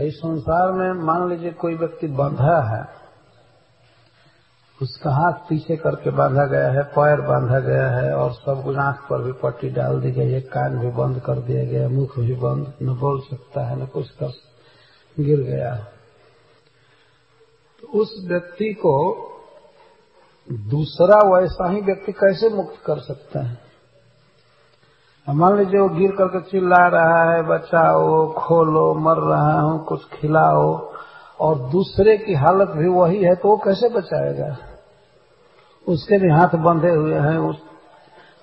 तो इस संसार में मान लीजिए कोई व्यक्ति बंधा है, उसका हाथ पीछे करके बांधा गया है, पैर बांधा गया है, और सब कुछ आँख पर भी पट्टी डाल दी गई है, कान भी बंद कर दिया गया है मुख भी बंद, न बोल सकता है, न कुछ कर गिर गया। है तो उस व्यक्ति को दूसरा वैसा ही व्यक्ति कैसे मुक्त कर सकता है? मान लीजिए वो गिर करके चिल्ला रहा है, बचाओ, खोलो, मर रहा हूँ, कुछ खिलाओ, और दूसरे की हालत भी वही है तो वो कैसे बचाएगा? उसके भी हाथ बंधे हुए हैं, उस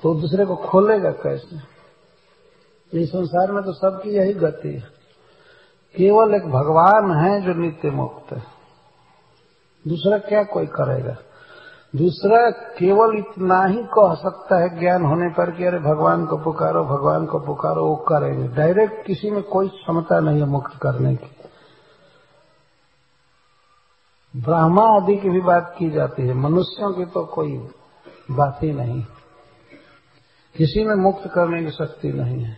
तो दूसरे को खोलेगा कैसे? इस संसार में तो सबकी यही गति है। केवल एक भगवान है जो नित्य मुक्त है। दूसरा क्या कोई करेगा? दूसरा केवल इतना ही कह सकता है ज्ञान होने पर कि अरे भगवान को पुकारो, भगवान को पुकारो, वो करेंगे। डायरेक्ट किसी में कोई क्षमता नहीं है मुक्त करने की। ब्राह्मा आदि की भी बात की जाती है, मनुष्यों की तो कोई बात ही नहीं। किसी में मुक्त करने की शक्ति नहीं है।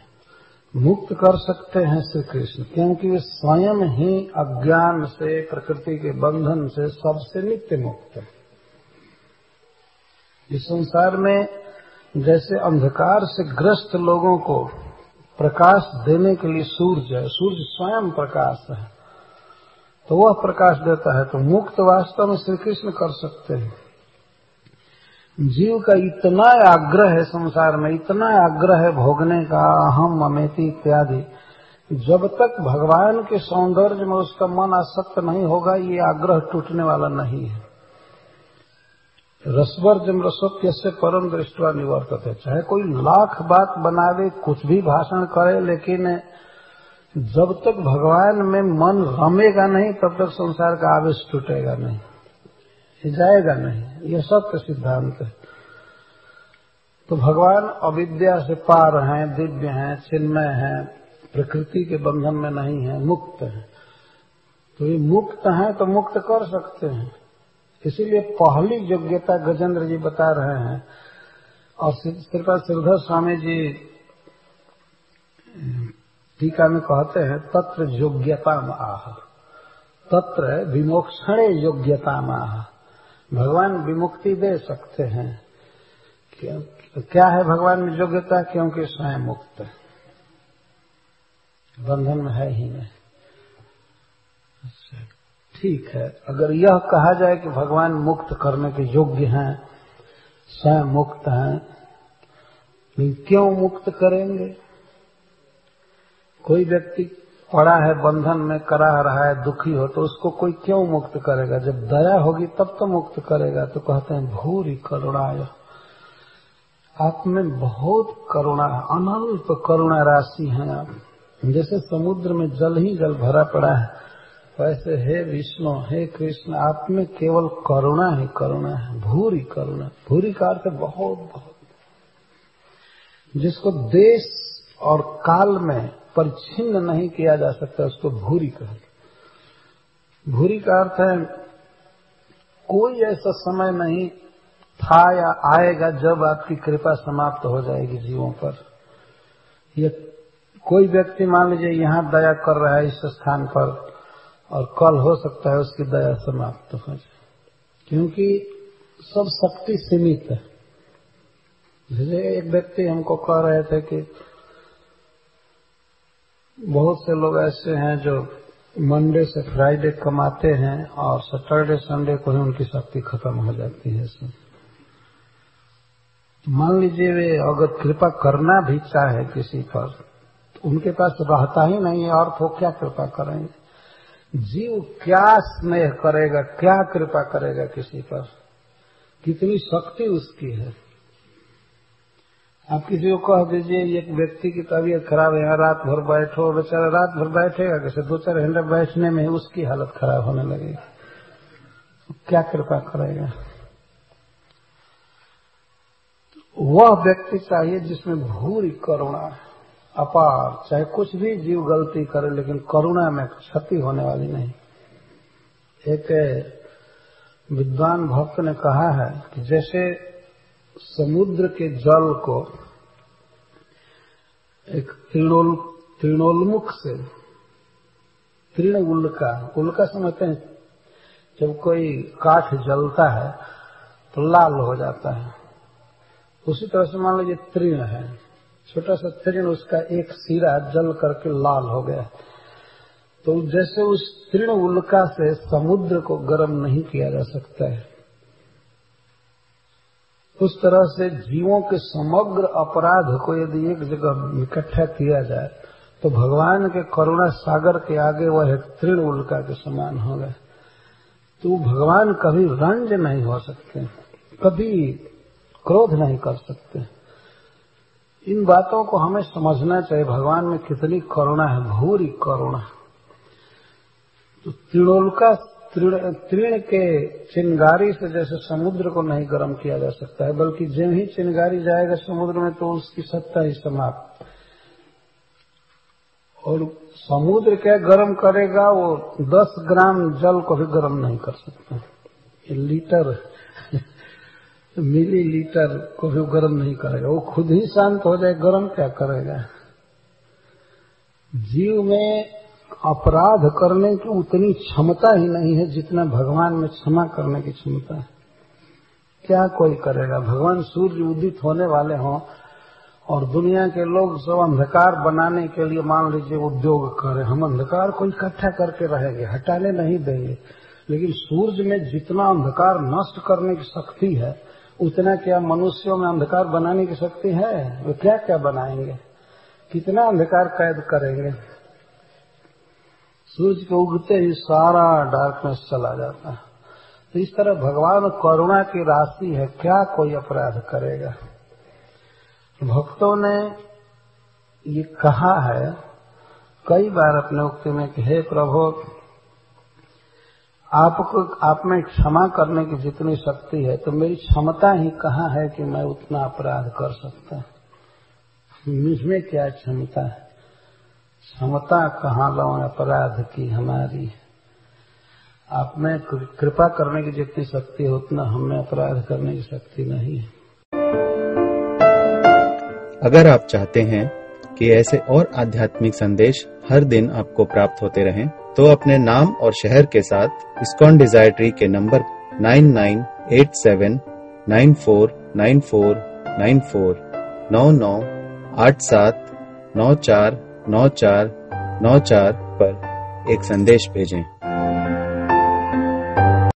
मुक्त कर सकते हैं श्री कृष्ण, क्योंकि वे स्वयं ही अज्ञान से, प्रकृति के बंधन से सबसे नित्य मुक्त है। इस संसार में जैसे अंधकार से ग्रस्त लोगों को प्रकाश देने के लिए सूर्य है, सूर्य स्वयं प्रकाश है तो वह प्रकाश देता है तो मुक्त वास्तव में श्री कृष्ण कर सकते हैं। जीव का इतना आग्रह है संसार में, इतना आग्रह है भोगने का, अहम, अमेती इत्यादि। जब तक भगवान के सौंदर्य में उसका मन आसक्त नहीं होगा, ये आग्रह टूटने वाला नहीं है। रसवर्जम रसोत्य से परम दृष्टवा निवर्तक है। चाहे कोई लाख बात बनावे, कुछ भी भाषण करे, लेकिन जब तक भगवान में मन रमेगा नहीं, तब तक संसार का आवेश टूटेगा नहीं जाएगा नहीं यह सत्य सिद्धांत है। तो भगवान अविद्या से पार हैं, दिव्य हैं, चिन्मय हैं, प्रकृति के बंधन में नहीं है, मुक्त है। तो ये मुक्त हैं तो मुक्त कर सकते हैं। इसीलिए पहली योग्यता गजेंद्र जी बता रहे हैं। और श्रीपा श्रीधर स्वामी जी, टीका में कहते हैं, तत्र योग्यता आह। तत्र विमोक्षण योग्यता आह। भगवान विमुक्ति दे सकते हैं। क्या है भगवान में योग्यता? क्योंकि स्वयं मुक्त। बंधन में है ही नहीं। ठीक है। अगर यह कहा जाए कि भगवान मुक्त करने के योग्य हैं, स्वयं मुक्त हैं लेकिन क्यों मुक्त करेंगे? कोई व्यक्ति पड़ा है, बंधन में करा रहा है, दुखी हो तो उसको कोई क्यों मुक्त करेगा? जब दया होगी, तब तो मुक्त करेगा। तो कहते हैं, भूरी करुणाय। आप में बहुत करुणा अनंत करुणा राशि है आप। जैसे समुद्र में जल ही जल भरा पड़ा है वैसे हे विष्णु, हे कृष्ण, आप में केवल करुणा ही करुणा है, भूरी करुणा भूरी का अर्थ बहुत बहुत। जिसको देश और काल में परिच्छिन्न नहीं किया जा सकता, उसको भूरी कहते भूरी का अर्थ है, कोई ऐसा समय नहीं था या आएगा जब आपकी कृपा समाप्त हो जाएगी जीवों पर। यह कोई व्यक्ति, मान लीजिए, यहाँ दया कर रहा है इस स्थान पर और कल हो सकता है उसकी दया समाप्त हो जाए। क्योंकि सब शक्ति सीमित है। जैसे एक व्यक्ति हमको कह रहे थे कि बहुत से लोग ऐसे हैं जो मंडे से फ्राइडे कमाते हैं और सैटरडे, संडे को ही उनकी शक्ति खत्म हो जाती है सब मान लीजिए वे अगर कृपा करना भी चाहे किसी पर तो उनके पास रहता ही नहीं है और तो क्या कृपा करेंगे? जीव क्या स्नेह करेगा, क्या कृपा करेगा किसी पर? कितनी शक्ति उसकी है। आप किसी को कह दीजिए, एक व्यक्ति की तबीयत खराब है रात भर बैठो, बेचारा रात भर बैठेगा कैसे? दो चार घंटे बैठने में उसकी हालत खराब होने लगेगी। क्या कृपा करेगा? वह व्यक्ति चाहिए जिसमें भूरी करुणा है। अपार, चाहे कुछ भी जीव गलती करे, लेकिन करुणा में क्षति होने वाली नहीं। एक विद्वान भक्त ने कहा है कि जैसे समुद्र के जल को एक तृणोल से तीर्ण उल्का उल्का समझते हैं, जब कोई काठ जलता है तो लाल हो जाता है। उसी तरह से मान लीजिए तृण है। छोटा सा तीर्ण उसका एक सिरा जल करके लाल हो गया। तो जैसे उस तृण उल्का से समुद्र को गर्म नहीं किया जा सकता है, उस तरह से जीवों के समग्र अपराध को यदि एक जगह इकट्ठा किया जाए तो भगवान के करुणा सागर के आगे वह तृण उल्का के समान हो गए तो भगवान कभी रंज नहीं हो सकते, कभी क्रोध नहीं कर सकते। इन बातों को हमें समझना चाहिए। भगवान में कितनी करुणा है, भूरी करुणा। तो त्रिणोल्का तृण के चिंगारी से जैसे समुद्र को नहीं गर्म किया जा सकता है, बल्कि जो ही चिंगारी जाएगा समुद्र में तो उसकी सत्ता ही समाप्त। और समुद्र क्या गर्म करेगा, वो दस ग्राम जल को भी गर्म नहीं कर सकता। लीटर मिली लीटर को भी गर्म नहीं करेगा। वो खुद ही शांत हो जाए, गर्म क्या करेगा? जीव में अपराध करने की उतनी क्षमता ही नहीं है जितना भगवान में क्षमा करने की क्षमता है। क्या कोई करेगा? भगवान सूर्य उदित होने वाले हों और दुनिया के लोग सब अंधकार बनाने के लिए मान लीजिए उद्योग करें। हम अंधकार को इकट्ठा करके रहेंगे, हटाने नहीं देंगे। लेकिन सूर्य में जितना अंधकार नष्ट करने की शक्ति है उतना क्या मनुष्यों में अंधकार बनाने की शक्ति है? वे क्या क्या बनाएँगे? कितना अंधकार कैद करेंगे? सूर्य के उगते ही सारा डार्कनेस चला जाता है। तो इस तरह भगवान करुणा की राशि है। क्या कोई अपराध करेगा? भक्तों ने ये कहा है, कई बार अपने उक्ति में कि, हे प्रभु आपको, आप में क्षमा करने की जितनी शक्ति है तो मेरी क्षमता ही कहाँ है कि मैं उतना अपराध कर सकता मुझमें क्या क्षमता है? क्षमता कहाँ लो अपराध की हमारी। आप में कृपा करने की जितनी शक्ति है, उतना हमें अपराध करने की शक्ति नहीं है। अगर आप चाहते हैं कि ऐसे और आध्यात्मिक संदेश हर दिन आपको प्राप्त होते रहें तो अपने नाम और शहर के साथ इस्कॉन डिज़ायर ट्री के नंबर 9987949494 नौ नौ आठ सात नौ चार नौ चार नौ चार पर एक संदेश भेजें।